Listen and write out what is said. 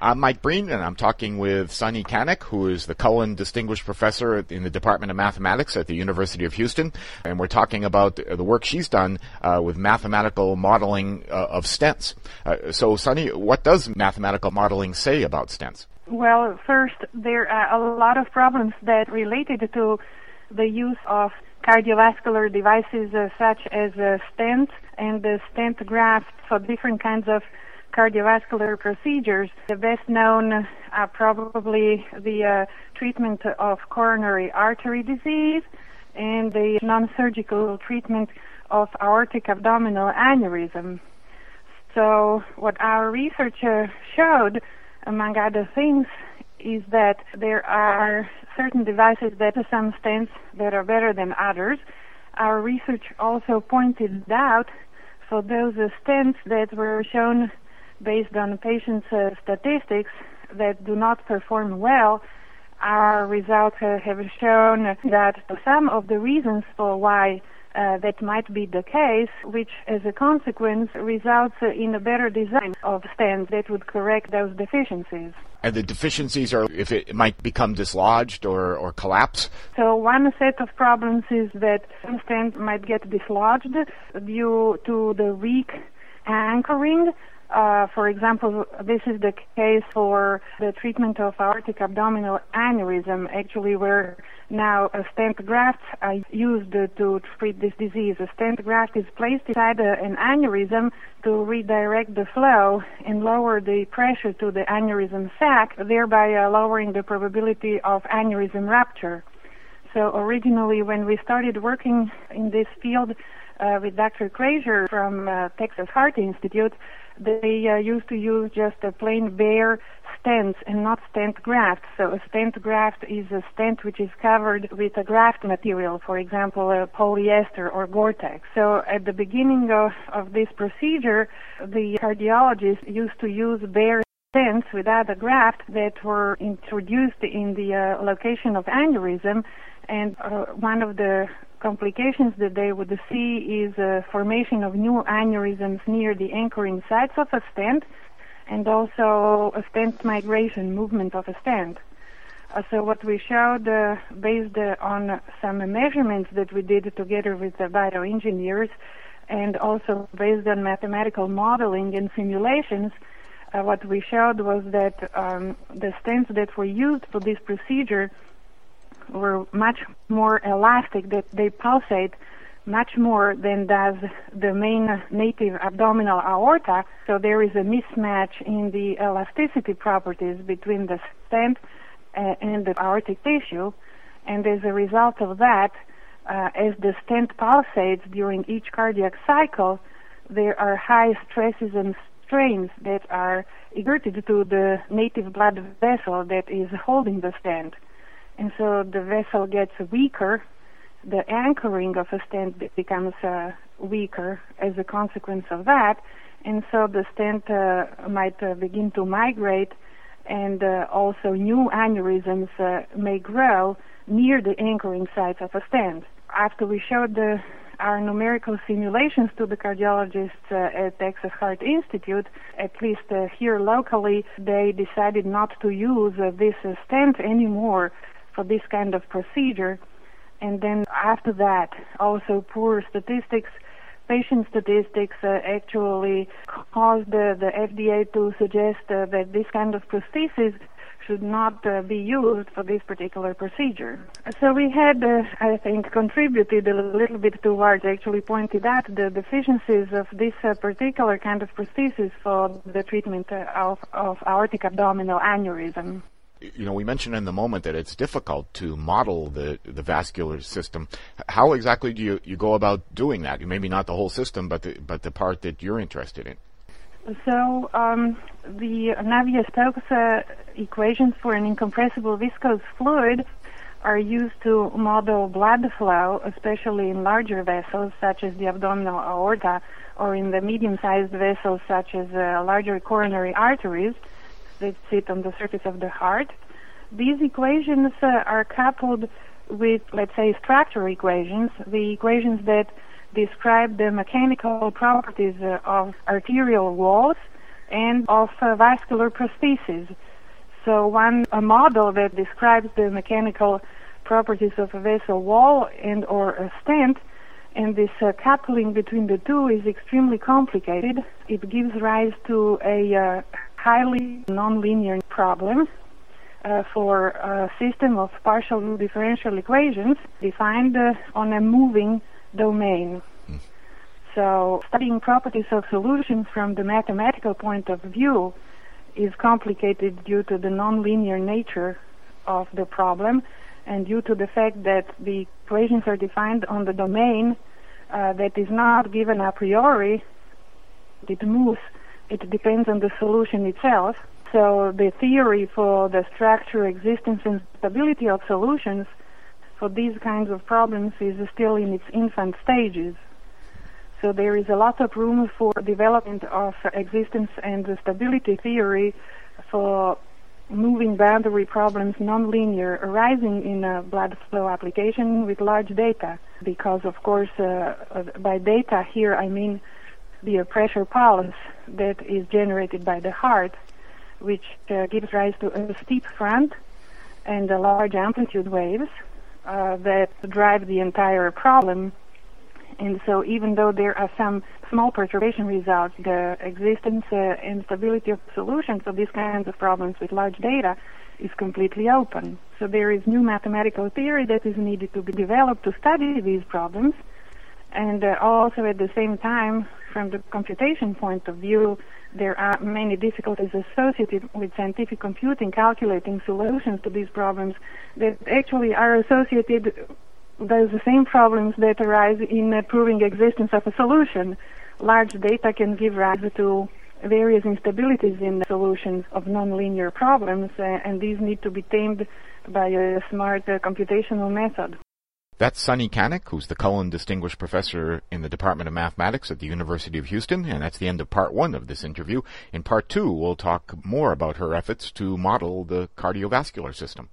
I'm Mike Breen, and I'm talking with Sonny Canic, who is the Cullen Distinguished Professor in the Department of Mathematics at the University of Houston. And we're talking about the work she's done uh, with mathematical modeling uh, of stents. Uh, so, Sonny, what does mathematical modeling say about stents? Well, first, there are a lot of problems that related to the use of cardiovascular devices uh, such as uh, stents and the stent grafts for different kinds of cardiovascular procedures. The best known are probably the uh, treatment of coronary artery disease and the non-surgical treatment of aortic abdominal aneurysm. So what our research uh, showed, among other things, is that there are certain devices that are some stents that are better than others. Our research also pointed out for those stents that were shown based on patients' uh, statistics that do not perform well, our results uh, have shown that some of the reasons for why uh, that might be the case, which as a consequence results in a better design of stents that would correct those deficiencies. And the deficiencies are if it might become dislodged or, or collapse? So one set of problems is that some stents might get dislodged due to the weak anchoring uh, for example, this is the case for the treatment of aortic abdominal aneurysm, actually where now a stent graft are used to treat this disease. A stent graft is placed inside an aneurysm to redirect the flow and lower the pressure to the aneurysm sac, thereby uh, lowering the probability of aneurysm rupture. So originally, when we started working in this field uh, with Dr. Krajcer from uh, Texas Heart Institute, they uh, used to use just a plain bare stents and not stent graft. So a stent graft is a stent which is covered with a graft material, for example, a polyester or Gore-Tex. So at the beginning of, of this procedure, the cardiologist used to use bare stents without a graft that were introduced in the uh, location of aneurysm and uh, one of the complications that they would see is a formation of new aneurysms near the anchoring sites of a stent and also a stent migration movement of a stent. Uh, so what we showed uh, based uh, on some measurements that we did together with the bioengineers and also based on mathematical modeling and simulations, uh, what we showed was that um, the stents that were used for this procedure were much more elastic, that they pulsate much more than does the main native abdominal aorta. So there is a mismatch in the elasticity properties between the stent uh, and the aortic tissue. And as a result of that, uh, as the stent pulsates during each cardiac cycle, there are high stresses and strains that are exerted to the native blood vessel that is holding the stent and so the vessel gets weaker. The anchoring of a stent becomes uh, weaker as a consequence of that, and so the stent uh, might uh, begin to migrate, and uh, also new aneurysms uh, may grow near the anchoring sites of a stent. After we showed the our numerical simulations to the cardiologists uh, at Texas Heart Institute, at least here locally, they decided not to use this stent anymore for this kind of procedure. And then after that, also poor statistics, patient statistics uh, actually caused uh, the FDA to suggest uh, that this kind of prosthesis should not uh, be used for this particular procedure. So we had, uh, I think, contributed a little bit towards actually pointed out the deficiencies of this uh, particular kind of prosthesis for the treatment of, of aortic abdominal aneurysm you know, we mentioned in the moment that it's difficult to model the, the vascular system. How exactly do you, you go about doing that? Maybe not the whole system, but the, but the part that you're interested in. So um, the Navier-Stokes uh, equations for an incompressible viscous fluid are used to model blood flow, especially in larger vessels such as the abdominal aorta, or in the medium-sized vessels such as uh, larger coronary arteries that sit on the surface of the heart. These equations uh, are coupled with, let's say, structural equations, the equations that describe the mechanical properties uh, of arterial walls, and of uh, vascular prosthesis. So one a model that describes the mechanical properties of a vessel wall and or a stent and this uh, coupling between the two is extremely complicated. It gives rise to a uh, highly nonlinear problem uh, for a system of partial differential equations defined uh, on a moving domain. Mm. So studying properties of solutions from the mathematical point of view is complicated due to the nonlinear nature of the problem and due to the fact that the equations are defined on the domain uh, that is not given a priori, it moves, it depends on the solution itself. So the theory for the structure, existence, and stability of solutions for these kinds of problems is still in its infant stages. So there is a lot of room for development of existence and stability theory for moving boundary problems nonlinear arising in a blood flow application with large data. Because of course, uh, uh, by data here I mean the pressure pulse that is generated by the heart, which uh, gives rise to a steep front and a large amplitude waves uh, that drive the entire problem and so even though there are some small perturbation results, the existence uh, and stability of solutions of these kinds of problems with large data is completely open. So there is new mathematical theory that is needed to be developed to study these problems. And uh, also at the same time, from the computation point of view, there are many difficulties associated with scientific computing calculating solutions to these problems that actually are associated there's the same problems that arise in uh, proving existence of a solution. Large data can give rise to various instabilities in the solutions of nonlinear problems, uh, and these need to be tamed by a smart uh, computational method. That's Sunny Canic, who's the Cullen Distinguished Professor in the Department of Mathematics at the University of Houston, and that's the end of part one of this interview. In part two, we'll talk more about her efforts to model the cardiovascular system.